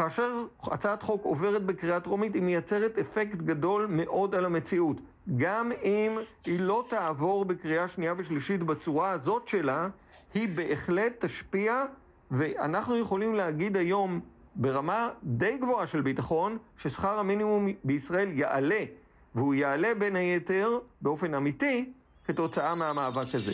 כאשר הצעת חוק עוברת בקריאה טרומית, היא מייצרת אפקט גדול מאוד על המציאות. גם אם היא לא תעבור בקריאה שנייה ושלישית בצורה הזאת שלה, היא בהחלט תשפיע, ואנחנו יכולים להגיד היום ברמה די גבוהה של ביטחון, ששכר המינימום בישראל יעלה, והוא יעלה בין היתר באופן אמיתי כתוצאה מהמאבק הזה.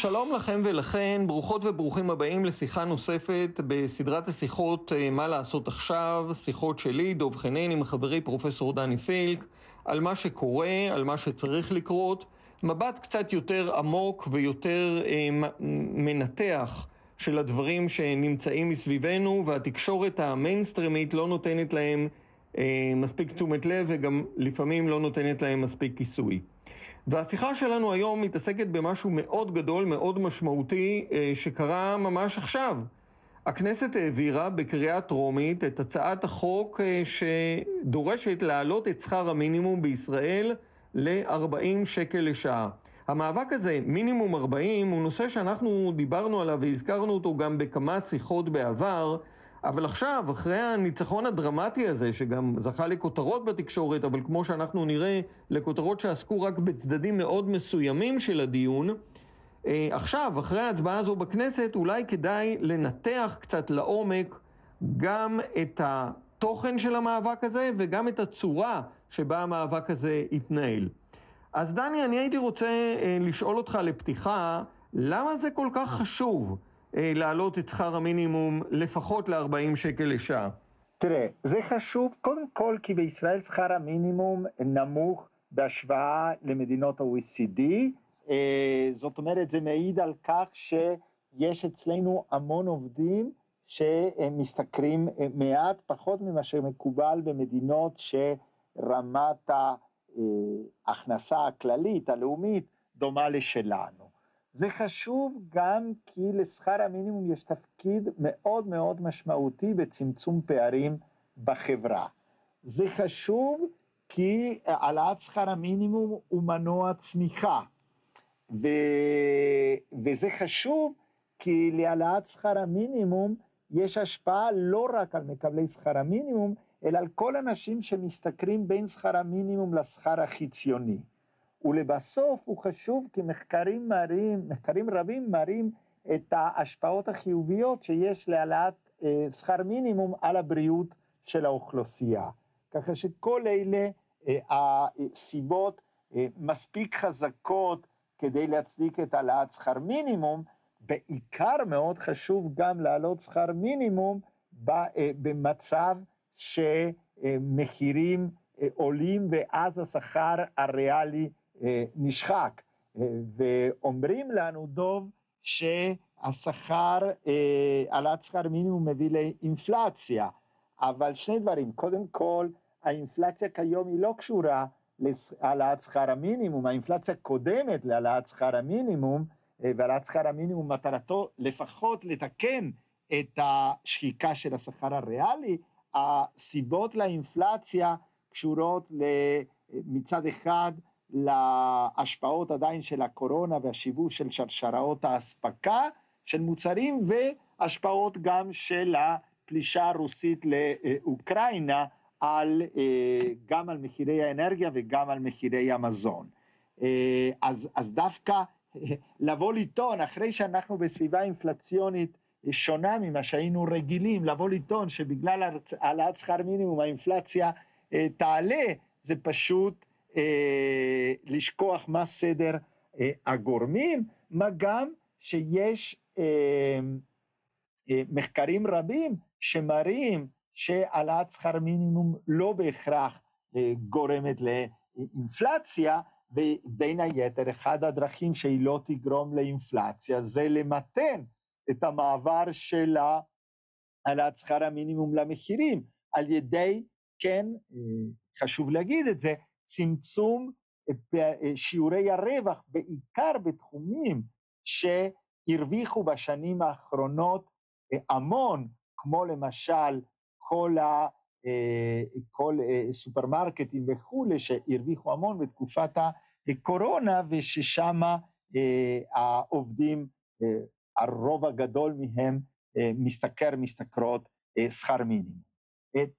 שלום לכם ולכן, ברוכות וברוכים הבאים לשיחה נוספת בסדרת השיחות אה, מה לעשות עכשיו, שיחות שלי, דב חנין עם חברי פרופסור דני פילק, על מה שקורה, על מה שצריך לקרות, מבט קצת יותר עמוק ויותר אה, מנתח של הדברים שנמצאים מסביבנו, והתקשורת המיינסטרימית לא נותנת להם אה, מספיק תשומת לב וגם לפעמים לא נותנת להם מספיק כיסוי. והשיחה שלנו היום מתעסקת במשהו מאוד גדול, מאוד משמעותי, אה, שקרה ממש עכשיו. הכנסת העבירה בקריאה טרומית את הצעת החוק אה, שדורשת להעלות את שכר המינימום בישראל ל-40 שקל לשעה. המאבק הזה, מינימום 40, הוא נושא שאנחנו דיברנו עליו והזכרנו אותו גם בכמה שיחות בעבר. אבל עכשיו, אחרי הניצחון הדרמטי הזה, שגם זכה לכותרות בתקשורת, אבל כמו שאנחנו נראה, לכותרות שעסקו רק בצדדים מאוד מסוימים של הדיון, אה, עכשיו, אחרי ההצבעה הזו בכנסת, אולי כדאי לנתח קצת לעומק גם את התוכן של המאבק הזה וגם את הצורה שבה המאבק הזה יתנהל. אז דני, אני הייתי רוצה אה, לשאול אותך לפתיחה, למה זה כל כך חשוב? אה, להעלות את שכר המינימום לפחות ל-40 שקל לשעה? תראה, זה חשוב קודם כל כי בישראל שכר המינימום נמוך בהשוואה למדינות ה-OECD. אה, זאת אומרת, זה מעיד על כך שיש אצלנו המון עובדים שמשתכרים אה, מעט פחות ממה שמקובל במדינות שרמת ההכנסה הכללית, הלאומית, דומה לשלנו. זה חשוב גם כי לשכר המינימום יש תפקיד מאוד מאוד משמעותי בצמצום פערים בחברה. זה חשוב כי העלאת שכר המינימום הוא מנוע צמיחה. ו... וזה חשוב כי להעלאת שכר המינימום יש השפעה לא רק על מקבלי שכר המינימום, אלא על כל אנשים שמשתכרים בין שכר המינימום לשכר החציוני. ולבסוף הוא חשוב כי מחקרים מראים, מחקרים רבים מראים את ההשפעות החיוביות שיש להעלאת אה, שכר מינימום על הבריאות של האוכלוסייה. ככה שכל אלה אה, הסיבות אה, מספיק חזקות כדי להצדיק את העלאת שכר מינימום, בעיקר מאוד חשוב גם להעלות שכר מינימום במצב שמחירים עולים ואז השכר הריאלי אה, נשחק. אה, ואומרים לנו, דוב, שהשכר, אה, העלאת שכר מינימום מביא לאינפלציה. אבל שני דברים, קודם כל, האינפלציה כיום היא לא קשורה להעלאת שכר המינימום, האינפלציה קודמת להעלאת שכר המינימום, והעלאת שכר המינימום מטרתו לפחות לתקן את השחיקה של השכר הריאלי. הסיבות לאינפלציה קשורות מצד אחד להשפעות עדיין של הקורונה והשיבוש של שרשראות האספקה של מוצרים והשפעות גם של הפלישה הרוסית לאוקראינה על, אה, גם על מחירי האנרגיה וגם על מחירי המזון. אה, אז, אז דווקא לבוא לטעון, אחרי שאנחנו בסביבה אינפלציונית שונה ממה שהיינו רגילים, לבוא לטעון שבגלל העלאת שכר מינימום האינפלציה אה, תעלה, זה פשוט אה, לשכוח מה סדר אה, הגורמים, מה גם שיש אה, אה, מחקרים רבים שמראים שהעלאת שכר מינימום לא בהכרח אה, גורמת לאינפלציה, ובין היתר, אחד הדרכים שהיא לא תגרום לאינפלציה זה למתן את המעבר של העלאת שכר המינימום למחירים, על ידי, כן, אה, חשוב להגיד את זה, צמצום אה, אה, שיעורי הרווח, בעיקר בתחומים שהרוויחו בשנים האחרונות אה, המון, כמו למשל כל, ה, כל סופרמרקטים וכולי, שהרוויחו המון בתקופת הקורונה, וששם העובדים, הרוב הגדול מהם משתכר, משתכרות שכר מינימום.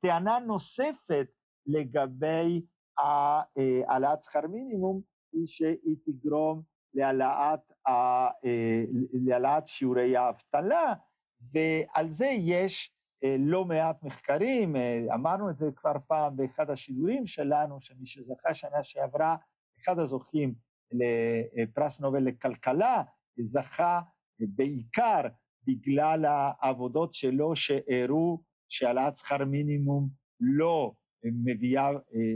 טענה נוספת לגבי העלאת שכר מינימום היא שהיא תגרום להעלאת, להעלאת שיעורי האבטלה, ועל זה יש לא מעט מחקרים, אמרנו את זה כבר פעם באחד השידורים שלנו, שמי שזכה שנה שעברה, אחד הזוכים לפרס נובל לכלכלה, זכה בעיקר בגלל העבודות שלו שהראו שהעלאת שכר מינימום לא מביאה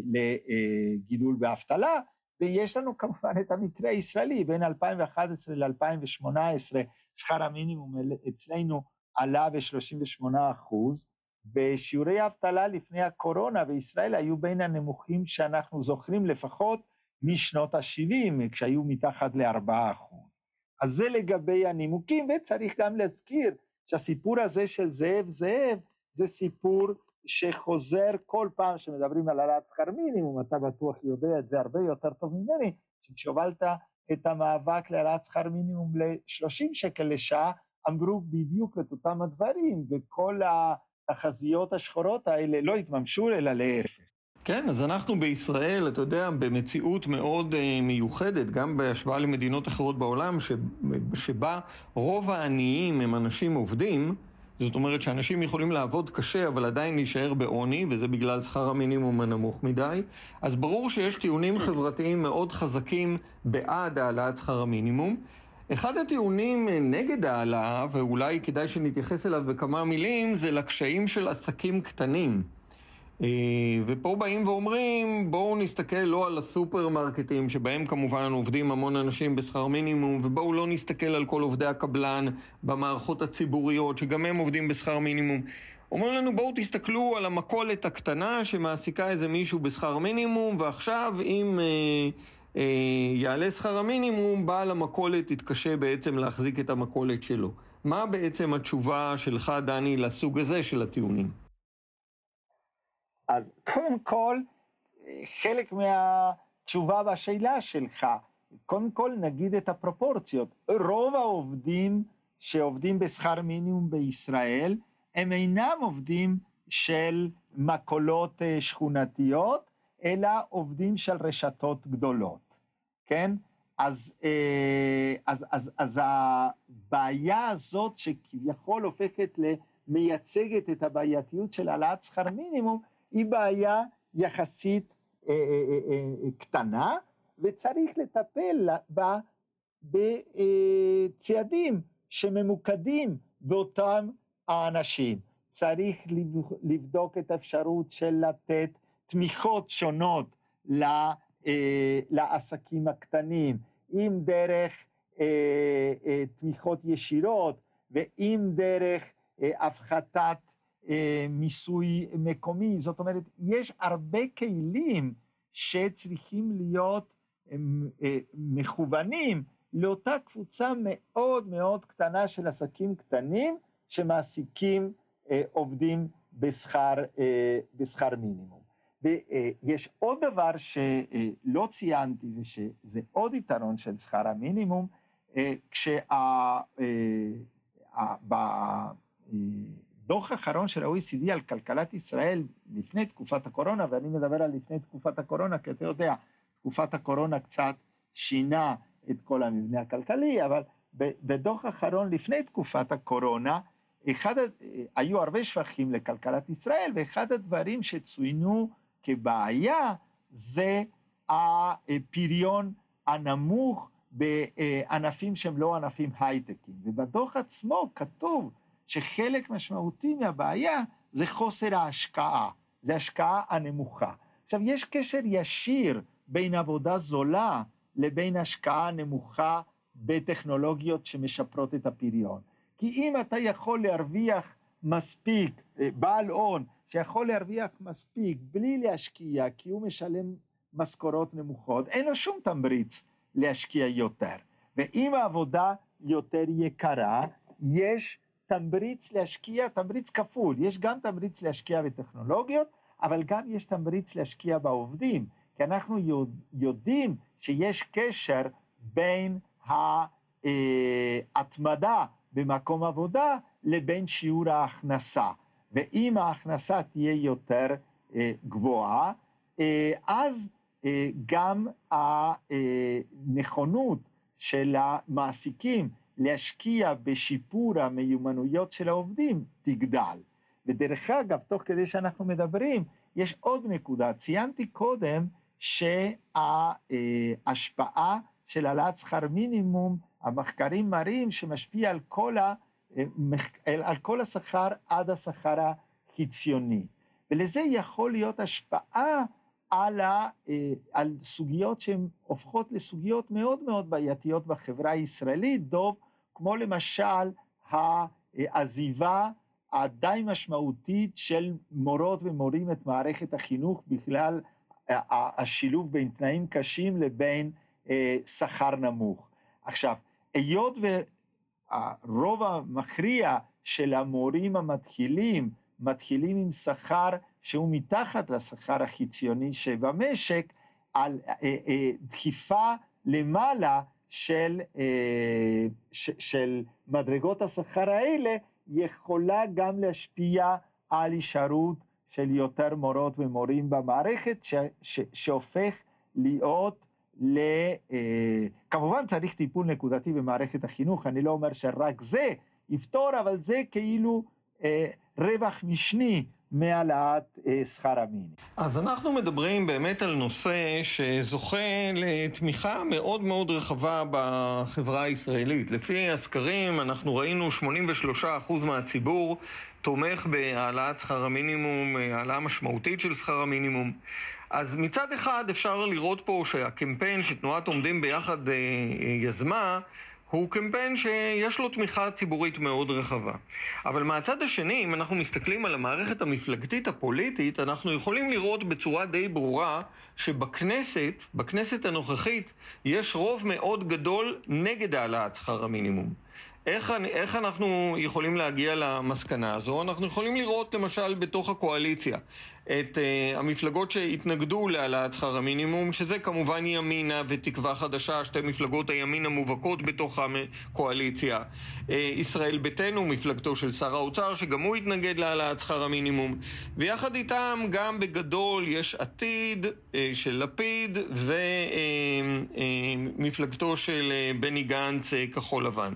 לגידול באבטלה, ויש לנו כמובן את המקרה הישראלי, בין 2011 ל-2018 שכר המינימום אצלנו עלה ב-38 אחוז, ושיעורי האבטלה לפני הקורונה בישראל היו בין הנמוכים שאנחנו זוכרים לפחות משנות ה-70, כשהיו מתחת ל-4 אחוז. אז זה לגבי הנימוקים, וצריך גם להזכיר שהסיפור הזה של זאב זאב, זה סיפור שחוזר כל פעם שמדברים על העלאת שכר מינימום, אתה בטוח יודע את זה הרבה יותר טוב ממני, שכשהובלת את המאבק להעלאת שכר מינימום ל-30 שקל לשעה, אמרו בדיוק את אותם הדברים, וכל התחזיות השחורות האלה לא התממשו אלא להפך. כן, אז אנחנו בישראל, אתה יודע, במציאות מאוד uh, מיוחדת, גם בהשוואה למדינות אחרות בעולם, שבה רוב העניים הם אנשים עובדים, זאת אומרת שאנשים יכולים לעבוד קשה אבל עדיין להישאר בעוני, וזה בגלל שכר המינימום הנמוך מדי, אז ברור שיש טיעונים חברתיים מאוד חזקים בעד העלאת שכר המינימום. אחד הטיעונים נגד העלאה, ואולי כדאי שנתייחס אליו בכמה מילים, זה לקשיים של עסקים קטנים. אה, ופה באים ואומרים, בואו נסתכל לא על הסופרמרקטים, שבהם כמובן עובדים המון אנשים בשכר מינימום, ובואו לא נסתכל על כל עובדי הקבלן במערכות הציבוריות, שגם הם עובדים בשכר מינימום. אומרים לנו, בואו תסתכלו על המכולת הקטנה שמעסיקה איזה מישהו בשכר מינימום, ועכשיו אם אה, אה, יעלה שכר המינימום, בעל המכולת יתקשה בעצם להחזיק את המכולת שלו. מה בעצם התשובה שלך, דני, לסוג הזה של הטיעונים? אז קודם כל, חלק מהתשובה בשאלה שלך, קודם כל נגיד את הפרופורציות. רוב העובדים שעובדים בשכר מינימום בישראל, הם אינם עובדים של מכולות אה, שכונתיות, אלא עובדים של רשתות גדולות, כן? אז, אה, אז, אז, אז הבעיה הזאת שכביכול הופכת למייצגת את הבעייתיות של העלאת שכר מינימום, היא בעיה יחסית אה, אה, אה, קטנה, וצריך לטפל בה בצעדים שממוקדים באותם האנשים. צריך לבדוק את האפשרות של לתת תמיכות שונות לעסקים הקטנים, אם דרך תמיכות ישירות ואם דרך הפחתת מיסוי מקומי, זאת אומרת, יש הרבה כלים שצריכים להיות אה, אה, מכוונים לאותה קבוצה מאוד מאוד קטנה של עסקים קטנים שמעסיקים עובדים בשכר, בשכר מינימום. ויש עוד דבר שלא ציינתי ושזה עוד יתרון של שכר המינימום, כשה... דוח האחרון של ה-OECD על כלכלת ישראל לפני תקופת הקורונה, ואני מדבר על לפני תקופת הקורונה, כי אתה יודע, תקופת הקורונה קצת שינה את כל המבנה הכלכלי, אבל בדוח האחרון לפני תקופת הקורונה, אחד, היו הרבה שבחים לכלכלת ישראל, ואחד הדברים שצוינו כבעיה זה הפריון הנמוך בענפים שהם לא ענפים הייטקים. ובדוח עצמו כתוב שחלק משמעותי מהבעיה זה חוסר ההשקעה, זה השקעה הנמוכה. עכשיו, יש קשר ישיר בין עבודה זולה לבין השקעה נמוכה בטכנולוגיות שמשפרות את הפריון. כי אם אתה יכול להרוויח מספיק, אה, בעל הון, שיכול להרוויח מספיק בלי להשקיע, כי הוא משלם משכורות נמוכות, אין לו שום תמריץ להשקיע יותר. ואם העבודה יותר יקרה, יש תמריץ להשקיע, תמריץ כפול, יש גם תמריץ להשקיע בטכנולוגיות, אבל גם יש תמריץ להשקיע בעובדים, כי אנחנו יודעים שיש קשר בין ההתמדה במקום עבודה לבין שיעור ההכנסה. ואם ההכנסה תהיה יותר אה, גבוהה, אה, אז אה, גם הנכונות של המעסיקים להשקיע בשיפור המיומנויות של העובדים תגדל. ודרך אגב, תוך כדי שאנחנו מדברים, יש עוד נקודה. ציינתי קודם שההשפעה של העלאת שכר מינימום, המחקרים מראים שמשפיע על כל, ה, על כל השכר עד השכר החציוני. ולזה יכול להיות השפעה על, ה, על סוגיות שהן הופכות לסוגיות מאוד מאוד בעייתיות בחברה הישראלית, דוב, כמו למשל העזיבה הדי משמעותית של מורות ומורים את מערכת החינוך בכלל השילוב בין תנאים קשים לבין אה, שכר נמוך. עכשיו, היות והרוב המכריע של המורים המתחילים מתחילים עם שכר שהוא מתחת לשכר החציוני שבמשק, על אה, אה, דחיפה למעלה של, אה, ש, של מדרגות השכר האלה יכולה גם להשפיע על הישארות של יותר מורות ומורים במערכת, ש, ש, שהופך להיות ל... אה, כמובן צריך טיפול נקודתי במערכת החינוך, אני לא אומר שרק זה יפתור, אבל זה כאילו אה, רווח משני מהעלאת אה, שכר המינימום. אז אנחנו מדברים באמת על נושא שזוכה לתמיכה מאוד מאוד רחבה בחברה הישראלית. לפי הסקרים אנחנו ראינו 83% מהציבור תומך בהעלאת שכר המינימום, העלאה משמעותית של שכר המינימום. אז מצד אחד אפשר לראות פה שהקמפיין שתנועת עומדים ביחד אה, יזמה הוא קמפיין שיש לו תמיכה ציבורית מאוד רחבה. אבל מהצד השני, אם אנחנו מסתכלים על המערכת המפלגתית הפוליטית, אנחנו יכולים לראות בצורה די ברורה שבכנסת, בכנסת הנוכחית, יש רוב מאוד גדול נגד העלאת שכר המינימום. איך, איך אנחנו יכולים להגיע למסקנה הזו? אנחנו יכולים לראות למשל בתוך הקואליציה את uh, המפלגות שהתנגדו להעלאת שכר המינימום, שזה כמובן ימינה ותקווה חדשה, שתי מפלגות הימין המובהקות בתוך הקואליציה. Uh, ישראל ביתנו, מפלגתו של שר האוצר, שגם הוא התנגד להעלאת שכר המינימום. ויחד איתם גם בגדול יש עתיד uh, של לפיד ומפלגתו uh, uh, של uh, בני גנץ, uh, כחול לבן.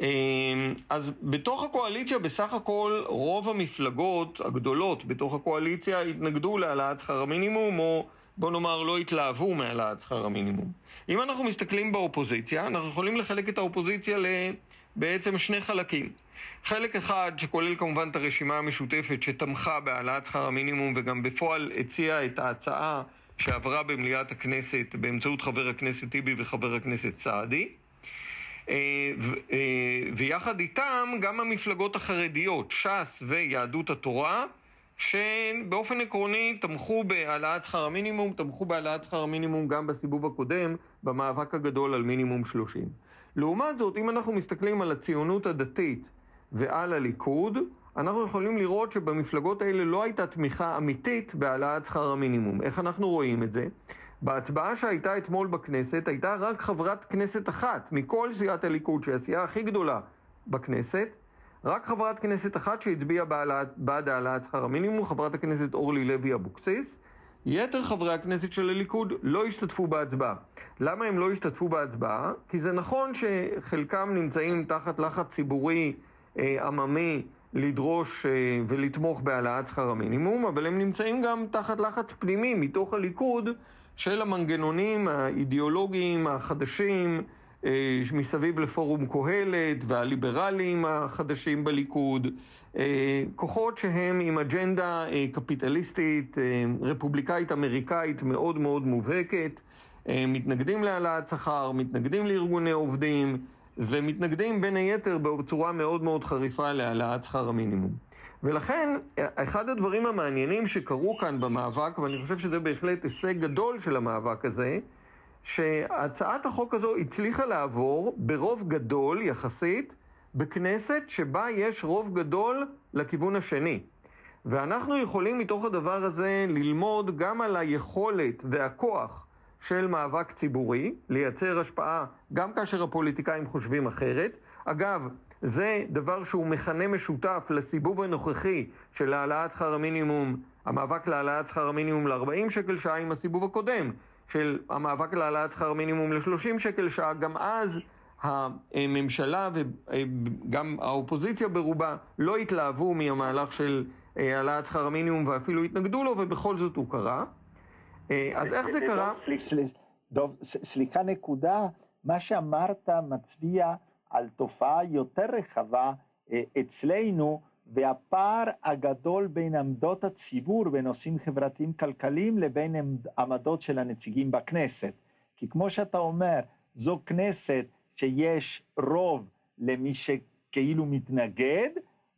אמ, אז בתוך הקואליציה בסך הכל רוב המפלגות הגדולות בתוך הקואליציה התנגדו להעלאת שכר המינימום או בוא נאמר לא התלהבו מהעלאת שכר המינימום. אם אנחנו מסתכלים באופוזיציה אנחנו יכולים לחלק את האופוזיציה לבעצם שני חלקים. חלק אחד שכולל כמובן את הרשימה המשותפת שתמכה בהעלאת שכר המינימום וגם בפועל הציעה את ההצעה שעברה במליאת הכנסת באמצעות חבר הכנסת טיבי וחבר הכנסת סעדי. אה, אה, ויחד איתם גם המפלגות החרדיות, ש"ס ויהדות התורה, שבאופן עקרוני תמכו בהעלאת שכר המינימום, תמכו בהעלאת שכר המינימום גם בסיבוב הקודם, במאבק הגדול על מינימום 30. לעומת זאת, אם אנחנו מסתכלים על הציונות הדתית ועל הליכוד, אנחנו יכולים לראות שבמפלגות האלה לא הייתה תמיכה אמיתית בהעלאת שכר המינימום. איך אנחנו רואים את זה? בהצבעה שהייתה אתמול בכנסת, הייתה רק חברת כנסת אחת מכל סיעת הליכוד, שהיא הסיעה הכי גדולה בכנסת, רק חברת כנסת אחת שהצביעה בעד העלאת שכר המינימום, חברת הכנסת אורלי לוי אבוקסיס. יתר חברי הכנסת של הליכוד לא השתתפו בהצבעה. למה הם לא השתתפו בהצבעה? כי זה נכון שחלקם נמצאים תחת לחץ ציבורי אה, עממי לדרוש אה, ולתמוך בהעלאת שכר המינימום, אבל הם נמצאים גם תחת לחץ פנימי מתוך הליכוד של המנגנונים האידיאולוגיים החדשים אה, מסביב לפורום קהלת והליברליים החדשים בליכוד, אה, כוחות שהם עם אג'נדה אה, קפיטליסטית, רפובליקאית אמריקאית מאוד מאוד מובהקת, מתנגדים להעלאת שכר, מתנגדים לארגוני עובדים ומתנגדים בין היתר בצורה מאוד מאוד חריפה להעלאת שכר המינימום. ולכן, אחד הדברים המעניינים שקרו כאן במאבק, ואני חושב שזה בהחלט הישג גדול של המאבק הזה, שהצעת החוק הזו הצליחה לעבור ברוב גדול יחסית בכנסת שבה יש רוב גדול לכיוון השני. ואנחנו יכולים מתוך הדבר הזה ללמוד גם על היכולת והכוח של מאבק ציבורי, לייצר השפעה גם כאשר הפוליטיקאים חושבים אחרת. אגב, זה דבר שהוא מכנה משותף לסיבוב הנוכחי של העלאת שכר המינימום, המאבק להעלאת שכר המינימום ל-40 שקל שעה עם הסיבוב הקודם, של המאבק להעלאת שכר המינימום ל-30 שקל שעה, גם אז הממשלה וגם האופוזיציה ברובה לא התלהבו מהמהלך של אה, העלאת שכר המינימום ואפילו התנגדו לו, ובכל זאת הוא קרה. אה, אז איך זה קרה? דב, סליחה נקודה, מה שאמרת מצביע על תופעה יותר רחבה אה, אצלנו, והפער הגדול בין עמדות הציבור בנושאים חברתיים כלכליים לבין עמדות של הנציגים בכנסת. כי כמו שאתה אומר, זו כנסת שיש רוב למי שכאילו מתנגד,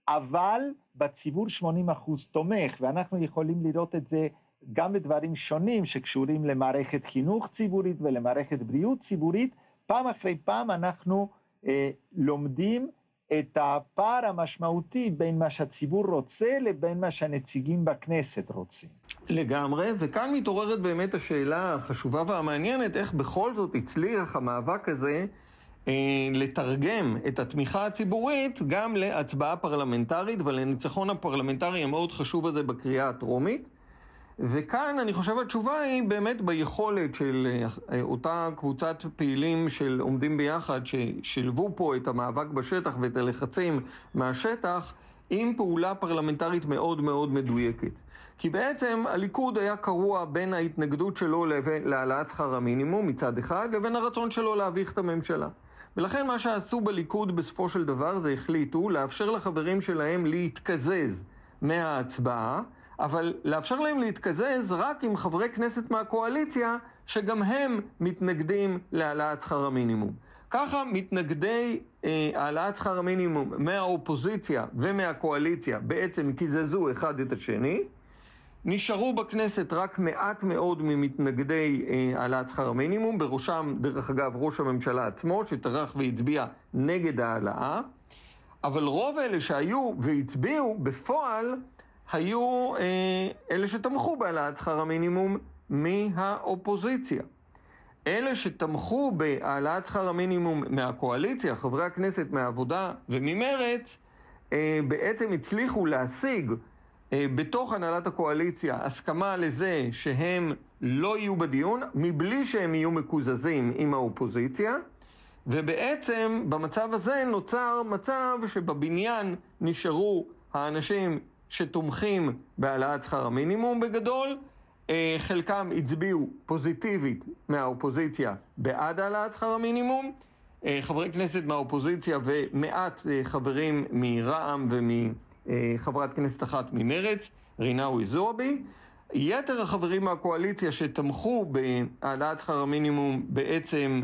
אבל בציבור 80 אחוז תומך, ואנחנו יכולים לראות את זה גם בדברים שונים שקשורים למערכת חינוך ציבורית ולמערכת בריאות ציבורית, פעם אחרי פעם אנחנו לומדים את הפער המשמעותי בין מה שהציבור רוצה לבין מה שהנציגים בכנסת רוצים. לגמרי, וכאן מתעוררת באמת השאלה החשובה והמעניינת, איך בכל זאת הצליח המאבק הזה אה, לתרגם את התמיכה הציבורית גם להצבעה פרלמנטרית ולניצחון הפרלמנטרי המאוד חשוב הזה בקריאה הטרומית. וכאן אני חושב התשובה היא באמת ביכולת של אה, אותה קבוצת פעילים של עומדים ביחד, ששילבו פה את המאבק בשטח ואת הלחצים מהשטח, עם פעולה פרלמנטרית מאוד מאוד מדויקת. כי בעצם הליכוד היה קרוע בין ההתנגדות שלו להעלאת שכר המינימום מצד אחד, לבין הרצון שלו להביך את הממשלה. ולכן מה שעשו בליכוד בסופו של דבר זה החליטו לאפשר לחברים שלהם להתקזז מההצבעה, אבל לאפשר להם להתקזז רק עם חברי כנסת מהקואליציה שגם הם מתנגדים להעלאת שכר המינימום. ככה מתנגדי אה, העלאת שכר המינימום מהאופוזיציה ומהקואליציה בעצם קיזזו אחד את השני. נשארו בכנסת רק מעט מאוד ממתנגדי אה, העלאת שכר המינימום, בראשם, דרך אגב, ראש הממשלה עצמו, שטרח והצביע נגד ההעלאה, אבל רוב אלה שהיו והצביעו בפועל היו אה, אלה שתמכו בהעלאת שכר המינימום מהאופוזיציה. אלה שתמכו בהעלאת שכר המינימום מהקואליציה, חברי הכנסת מהעבודה וממרץ, אה, בעצם הצליחו להשיג אה, בתוך הנהלת הקואליציה הסכמה לזה שהם לא יהיו בדיון, מבלי שהם יהיו מקוזזים עם האופוזיציה. ובעצם במצב הזה נוצר מצב שבבניין נשארו האנשים שתומכים בהעלאת שכר המינימום בגדול, אה, חלקם הצביעו פוזיטיבית מהאופוזיציה בעד העלאת שכר המינימום, אה, חברי כנסת מהאופוזיציה ומעט חברים מרע"מ ומ... אה, חברת כנסת אחת ממרץ, רינאוי זועבי. יתר החברים מהקואליציה שתמכו בהעלאת שכר המינימום בעצם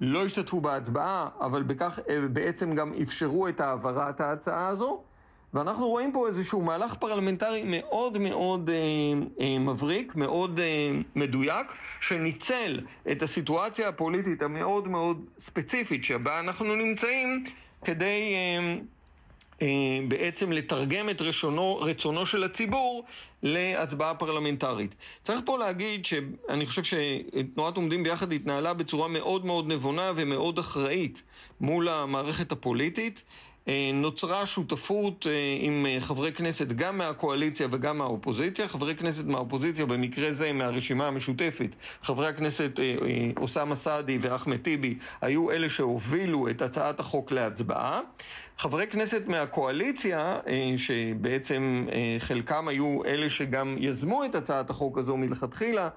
לא השתתפו בהצבעה, אבל בכך אה, בעצם גם אפשרו את העברת ההצעה הזו. ואנחנו רואים פה איזשהו מהלך פרלמנטרי מאוד מאוד אה, אה, מבריק, מאוד אה, מדויק, שניצל את הסיטואציה הפוליטית המאוד מאוד ספציפית שבה אנחנו נמצאים כדי... אה, אה, בעצם לתרגם את רשונו, רצונו של הציבור להצבעה פרלמנטרית. צריך פה להגיד שאני חושב שתנועת עומדים ביחד התנהלה בצורה מאוד מאוד נבונה ומאוד אחראית מול המערכת הפוליטית. אה, נוצרה שותפות אה, עם אה, חברי כנסת גם מהקואליציה וגם מהאופוזיציה. חברי כנסת מהאופוזיציה, במקרה זה מהרשימה המשותפת, חברי הכנסת אוסאמה סעדי ואחמד טיבי, היו אלה שהובילו את הצעת החוק להצבעה. חברי כנסת מהקואליציה, שבעצם חלקם היו אלה שגם יזמו את הצעת החוק הזו מלכתחילה,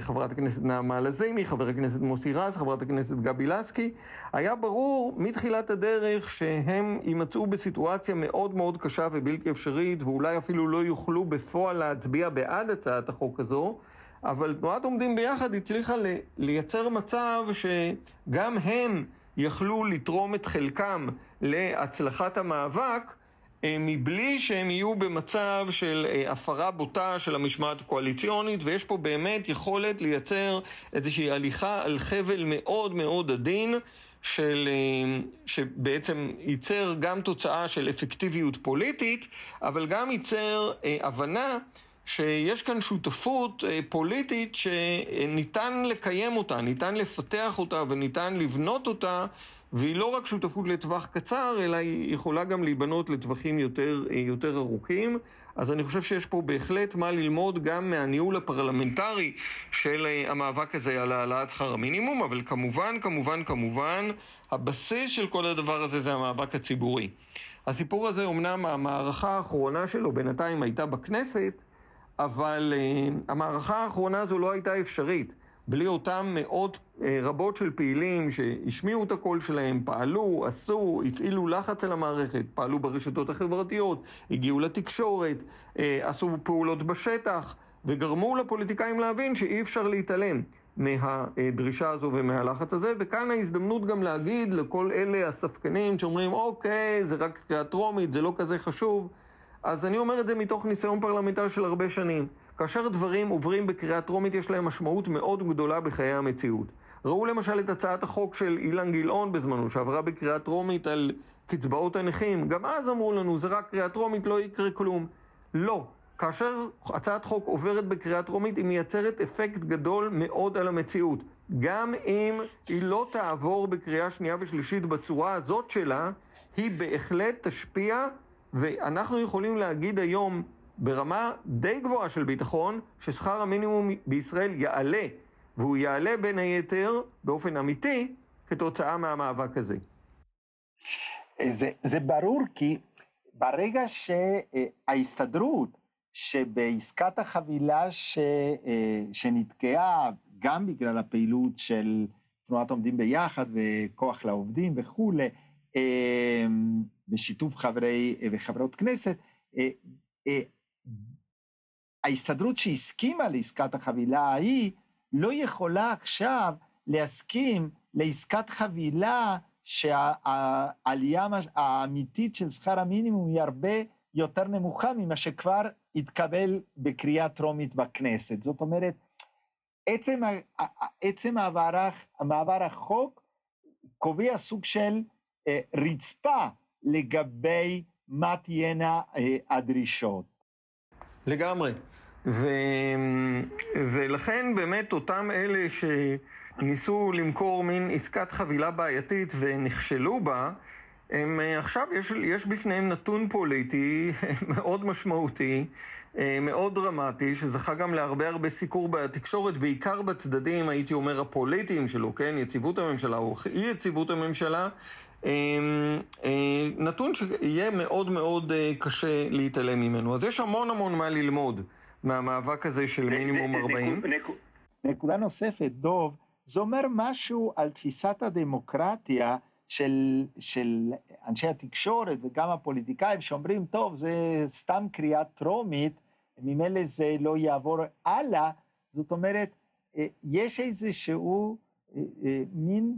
חברת הכנסת נעמה לזימי, חבר הכנסת מוסי רז, חברת הכנסת גבי לסקי, היה ברור מתחילת הדרך שהם יימצאו בסיטואציה מאוד מאוד קשה ובלתי אפשרית, ואולי אפילו לא יוכלו בפועל להצביע בעד הצעת החוק הזו. אבל תנועת עומדים ביחד הצליחה לייצר מצב שגם הם יכלו לתרום את חלקם להצלחת המאבק, אה, מבלי שהם יהיו במצב של אה, הפרה בוטה של המשמעת הקואליציונית, ויש פה באמת יכולת לייצר איזושהי הליכה על חבל מאוד מאוד עדין, של, אה, שבעצם ייצר גם תוצאה של אפקטיביות פוליטית, אבל גם ייצר אה, הבנה שיש כאן שותפות אה, פוליטית שניתן לקיים אותה, ניתן לפתח אותה וניתן לבנות אותה, והיא לא רק שותפות לטווח קצר, אלא היא יכולה גם להיבנות לטווחים יותר, יותר ארוכים. אז אני חושב שיש פה בהחלט מה ללמוד גם מהניהול הפרלמנטרי של אה, המאבק הזה על העלאת שכר המינימום, אבל כמובן, כמובן, כמובן, הבסיס של כל הדבר הזה זה המאבק הציבורי. הסיפור הזה, אמנם המערכה האחרונה שלו בינתיים הייתה בכנסת, אבל uh, המערכה האחרונה הזו לא הייתה אפשרית. בלי אותם מאות אה, רבות של פעילים שהשמיעו את הקול שלהם, פעלו, עשו, הפעילו לחץ על המערכת, פעלו ברשתות החברתיות, הגיעו לתקשורת, אה, עשו פעולות בשטח, וגרמו לפוליטיקאים להבין שאי אפשר להתעלם מהדרישה הזו ומהלחץ הזה, וכאן ההזדמנות גם להגיד לכל אלה הספקנים שאומרים, אוקיי, זה רק קריאה טרומית, זה לא כזה חשוב, אז אני אומר את זה מתוך ניסיון פרלמנטרי של הרבה שנים. כאשר דברים עוברים בקריאה טרומית יש להם משמעות מאוד גדולה בחיי המציאות. ראו למשל את הצעת החוק של אילן גילאון בזמנו, שעברה בקריאה טרומית על קצבאות הנכים. גם אז אמרו לנו, זה רק קריאה טרומית, לא יקרה כלום. לא. כאשר הצעת חוק עוברת בקריאה טרומית, היא מייצרת אפקט גדול מאוד על המציאות. גם אם היא לא תעבור בקריאה שנייה ושלישית בצורה הזאת שלה, היא בהחלט תשפיע, ואנחנו יכולים להגיד היום ברמה די גבוהה של ביטחון, ששכר המינימום בישראל יעלה, והוא יעלה בין היתר באופן אמיתי כתוצאה מהמאבק הזה. זה, זה ברור כי ברגע שההסתדרות, שבעסקת החבילה ש, שנתקעה גם בגלל הפעילות של תנועת עומדים ביחד וכוח לעובדים וכולי, אה, בשיתוף חברי וחברות כנסת, אה, אה, ההסתדרות שהסכימה לעסקת החבילה ההיא, לא יכולה עכשיו להסכים לעסקת חבילה שהעלייה האמיתית של שכר המינימום היא הרבה יותר נמוכה ממה שכבר התקבל בקריאה טרומית בכנסת. זאת אומרת, עצם, עצם המעבר, המעבר החוק קובע סוג של אה, רצפה לגבי מה תהיינה אה, הדרישות. לגמרי. ו... ולכן באמת אותם אלה שניסו למכור מין עסקת חבילה בעייתית ונכשלו בה, הם אה, עכשיו, יש, יש בפניהם נתון פוליטי מאוד משמעותי, אה, מאוד דרמטי, שזכה גם להרבה הרבה סיקור בתקשורת, בעיקר בצדדים, הייתי אומר, הפוליטיים שלו, כן? יציבות הממשלה או אי יציבות הממשלה. אה, נתון שיהיה מאוד מאוד קשה להתעלם ממנו. אז יש המון המון מה ללמוד מהמאבק הזה של מינימום 40. נקודה נוספת, דוב, זה אומר משהו על תפיסת הדמוקרטיה. של, של אנשי התקשורת וגם הפוליטיקאים שאומרים, טוב, זה סתם קריאה טרומית, ממילא זה לא יעבור הלאה, זאת אומרת, אה, יש איזשהו אה, אה, מין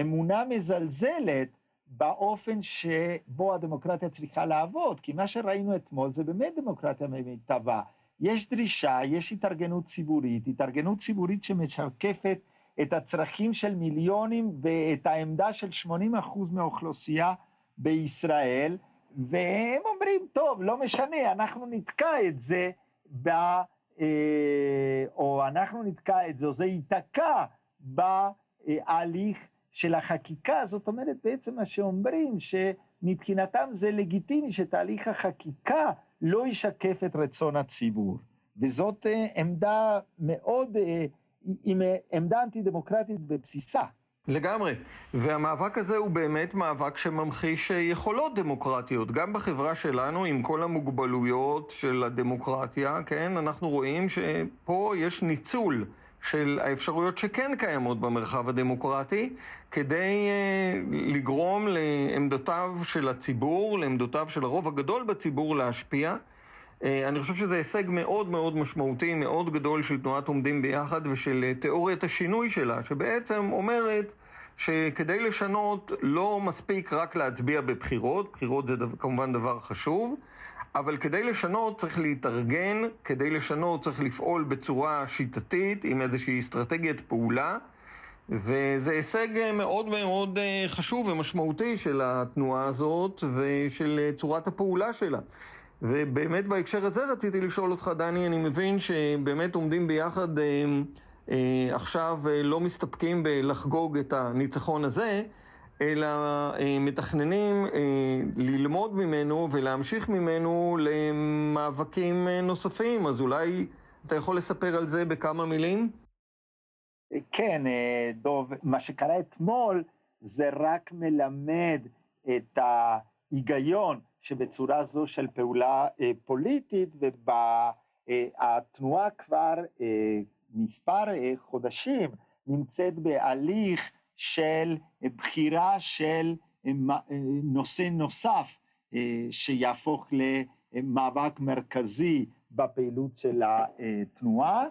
אמונה מזלזלת באופן שבו הדמוקרטיה צריכה לעבוד, כי מה שראינו אתמול זה באמת דמוקרטיה במיטבה. יש דרישה, יש התארגנות ציבורית, התארגנות ציבורית שמשקפת את הצרכים של מיליונים ואת העמדה של 80 אחוז מהאוכלוסייה בישראל, והם אומרים, טוב, לא משנה, אנחנו נתקע את זה, ב, אה, או אנחנו נתקע את זה, או זה ייתקע בהליך של החקיקה. זאת אומרת, בעצם מה שאומרים, שמבחינתם זה לגיטימי שתהליך החקיקה לא ישקף את רצון הציבור. וזאת אה, עמדה מאוד... אה, עם אה, עמדה אנטי-דמוקרטית בבסיסה. לגמרי. והמאבק הזה הוא באמת מאבק שממחיש אה, יכולות דמוקרטיות. גם בחברה שלנו, עם כל המוגבלויות של הדמוקרטיה, כן, אנחנו רואים שפה יש ניצול של האפשרויות שכן קיימות במרחב הדמוקרטי, כדי אה, לגרום לעמדותיו של הציבור, לעמדותיו של הרוב הגדול בציבור להשפיע. אה, אני חושב שזה הישג מאוד מאוד משמעותי, מאוד גדול של תנועת עומדים ביחד ושל אה, תיאוריית השינוי שלה, שבעצם אומרת שכדי לשנות לא מספיק רק להצביע בבחירות, בחירות זה דבר, כמובן דבר חשוב, אבל כדי לשנות צריך להתארגן, כדי לשנות צריך לפעול בצורה שיטתית עם איזושהי אסטרטגיית פעולה. וזה הישג מאוד מאוד חשוב ומשמעותי של התנועה הזאת ושל צורת הפעולה שלה. ובאמת בהקשר הזה רציתי לשאול אותך, דני, אני מבין שבאמת עומדים ביחד אה, אה, עכשיו, אה, לא מסתפקים בלחגוג את הניצחון הזה, אלא מתכננים ללמוד ממנו ולהמשיך ממנו למאבקים נוספים. אז אולי אתה יכול לספר על זה בכמה מילים? כן, דוב, מה שקרה אתמול זה רק מלמד את ההיגיון שבצורה זו של פעולה אה, פוליטית, והתנועה כבר אה, מספר אה, חודשים נמצאת בהליך של בחירה של נושא נוסף שיהפוך למאבק מרכזי בפעילות של התנועה.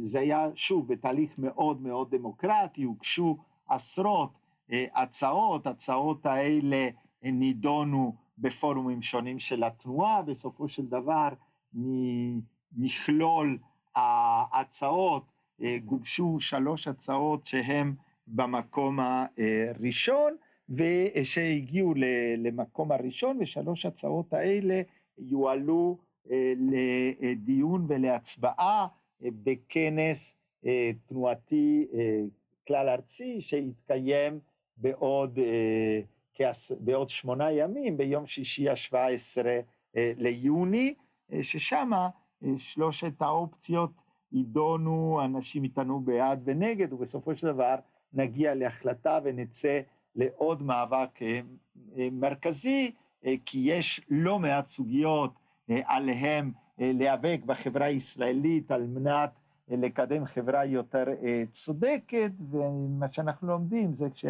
זה היה שוב בתהליך מאוד מאוד דמוקרטי, הוגשו עשרות אה, הצעות, הצעות האלה נידונו בפורומים שונים של התנועה, בסופו של דבר ממכלול ההצעות אה, גובשו שלוש הצעות שהן במקום הראשון ושהגיעו למקום הראשון ושלוש הצעות האלה יועלו אה, לדיון ולהצבעה בכנס תנועתי כלל ארצי שיתקיים בעוד, אה, בעוד שמונה ימים, ביום שישי השבע עשרה אה, ליוני, אה, ששם שלושת האופציות יידונו, אנשים יטענו בעד ונגד, ובסופו של דבר נגיע להחלטה ונצא לעוד מאבק מרכזי, כי יש לא מעט סוגיות עליהם להיאבק בחברה הישראלית על מנת לקדם חברה יותר צודקת, ומה שאנחנו לומדים זה כש...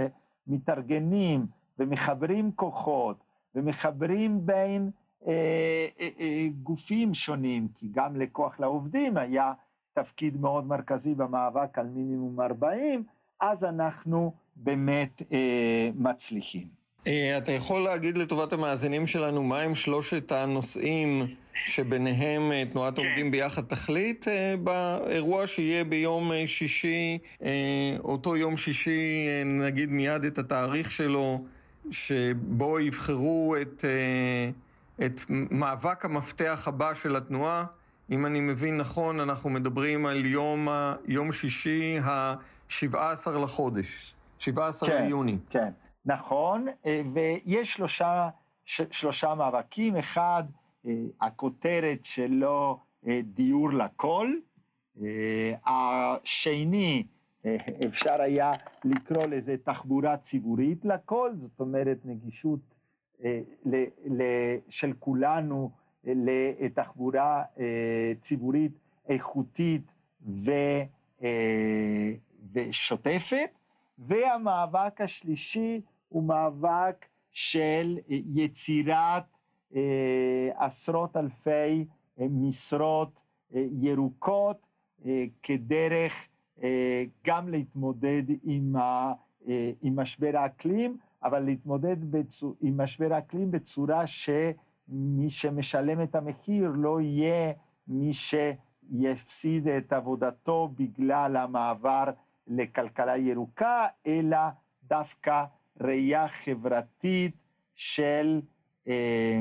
מתארגנים ומחברים כוחות ומחברים בין אה, אה, אה, גופים שונים, כי גם לכוח לעובדים היה תפקיד מאוד מרכזי במאבק על מינימום 40, אז אנחנו באמת אה, מצליחים. אה, אתה יכול להגיד לטובת המאזינים שלנו מהם שלושת הנושאים שביניהם אה, תנועת כן. עובדים ביחד תחליט אה, באירוע שיהיה ביום שישי, אותו יום שישי, נגיד מיד את התאריך שלו, שבו יבחרו את, את מאבק המפתח הבא של התנועה. אם אני מבין נכון, אנחנו מדברים על יום, יום שישי ה-17 לחודש, 17 כן, ליוני. כן. נכון, אה, ויש שלושה, שלושה מאבקים, אחד, אה, הכותרת שלו אה, דיור לכל, השני, אפשר היה לקרוא לזה תחבורה ציבורית לכל, זאת אומרת נגישות של כולנו לתחבורה ציבורית איכותית ושוטפת, והמאבק השלישי הוא מאבק של יצירת אה, עשרות אלפי אה, משרות אה, ירוקות כדרך גם להתמודד עם, ה, עם משבר האקלים, אבל להתמודד בצור, עם משבר האקלים בצורה שמי שמשלם את המחיר לא יהיה מי שיפסיד את עבודתו בגלל המעבר לכלכלה ירוקה, אלא דווקא ראייה חברתית של אה,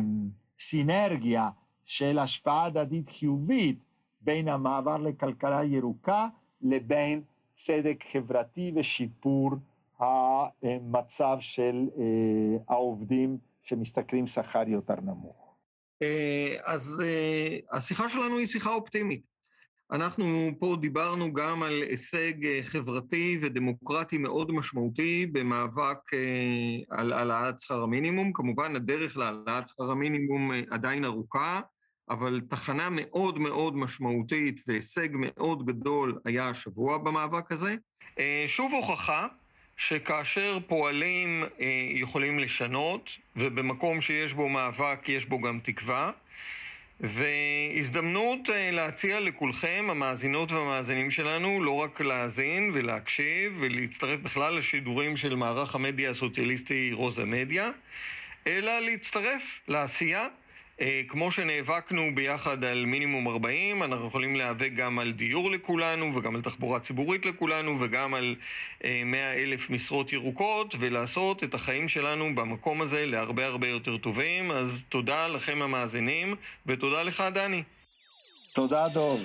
סינרגיה, של השפעה הדדית חיובית בין המעבר לכלכלה ירוקה לבין צדק חברתי ושיפור המצב של אה, העובדים שמשתכרים שכר יותר נמוך. אה, אז אה, השיחה שלנו היא שיחה אופטימית. אנחנו פה דיברנו גם על הישג אה, חברתי ודמוקרטי מאוד משמעותי במאבק אה, על העלאת שכר המינימום. כמובן, הדרך להעלאת שכר המינימום אה, עדיין ארוכה, אבל תחנה מאוד מאוד משמעותית והישג מאוד גדול היה השבוע במאבק הזה. שוב הוכחה שכאשר פועלים יכולים לשנות, ובמקום שיש בו מאבק יש בו גם תקווה. והזדמנות אה, להציע לכולכם, המאזינות והמאזינים שלנו, לא רק להאזין ולהקשיב ולהצטרף בכלל לשידורים של מערך המדיה הסוציאליסטי רוזה מדיה, אלא להצטרף לעשייה כמו שנאבקנו ביחד על מינימום 40, אנחנו יכולים להיאבק גם על דיור לכולנו וגם על תחבורה ציבורית לכולנו וגם על 100 אלף משרות ירוקות ולעשות את החיים שלנו במקום הזה להרבה הרבה יותר טובים. אז תודה לכם המאזינים ותודה לך דני. תודה דוב.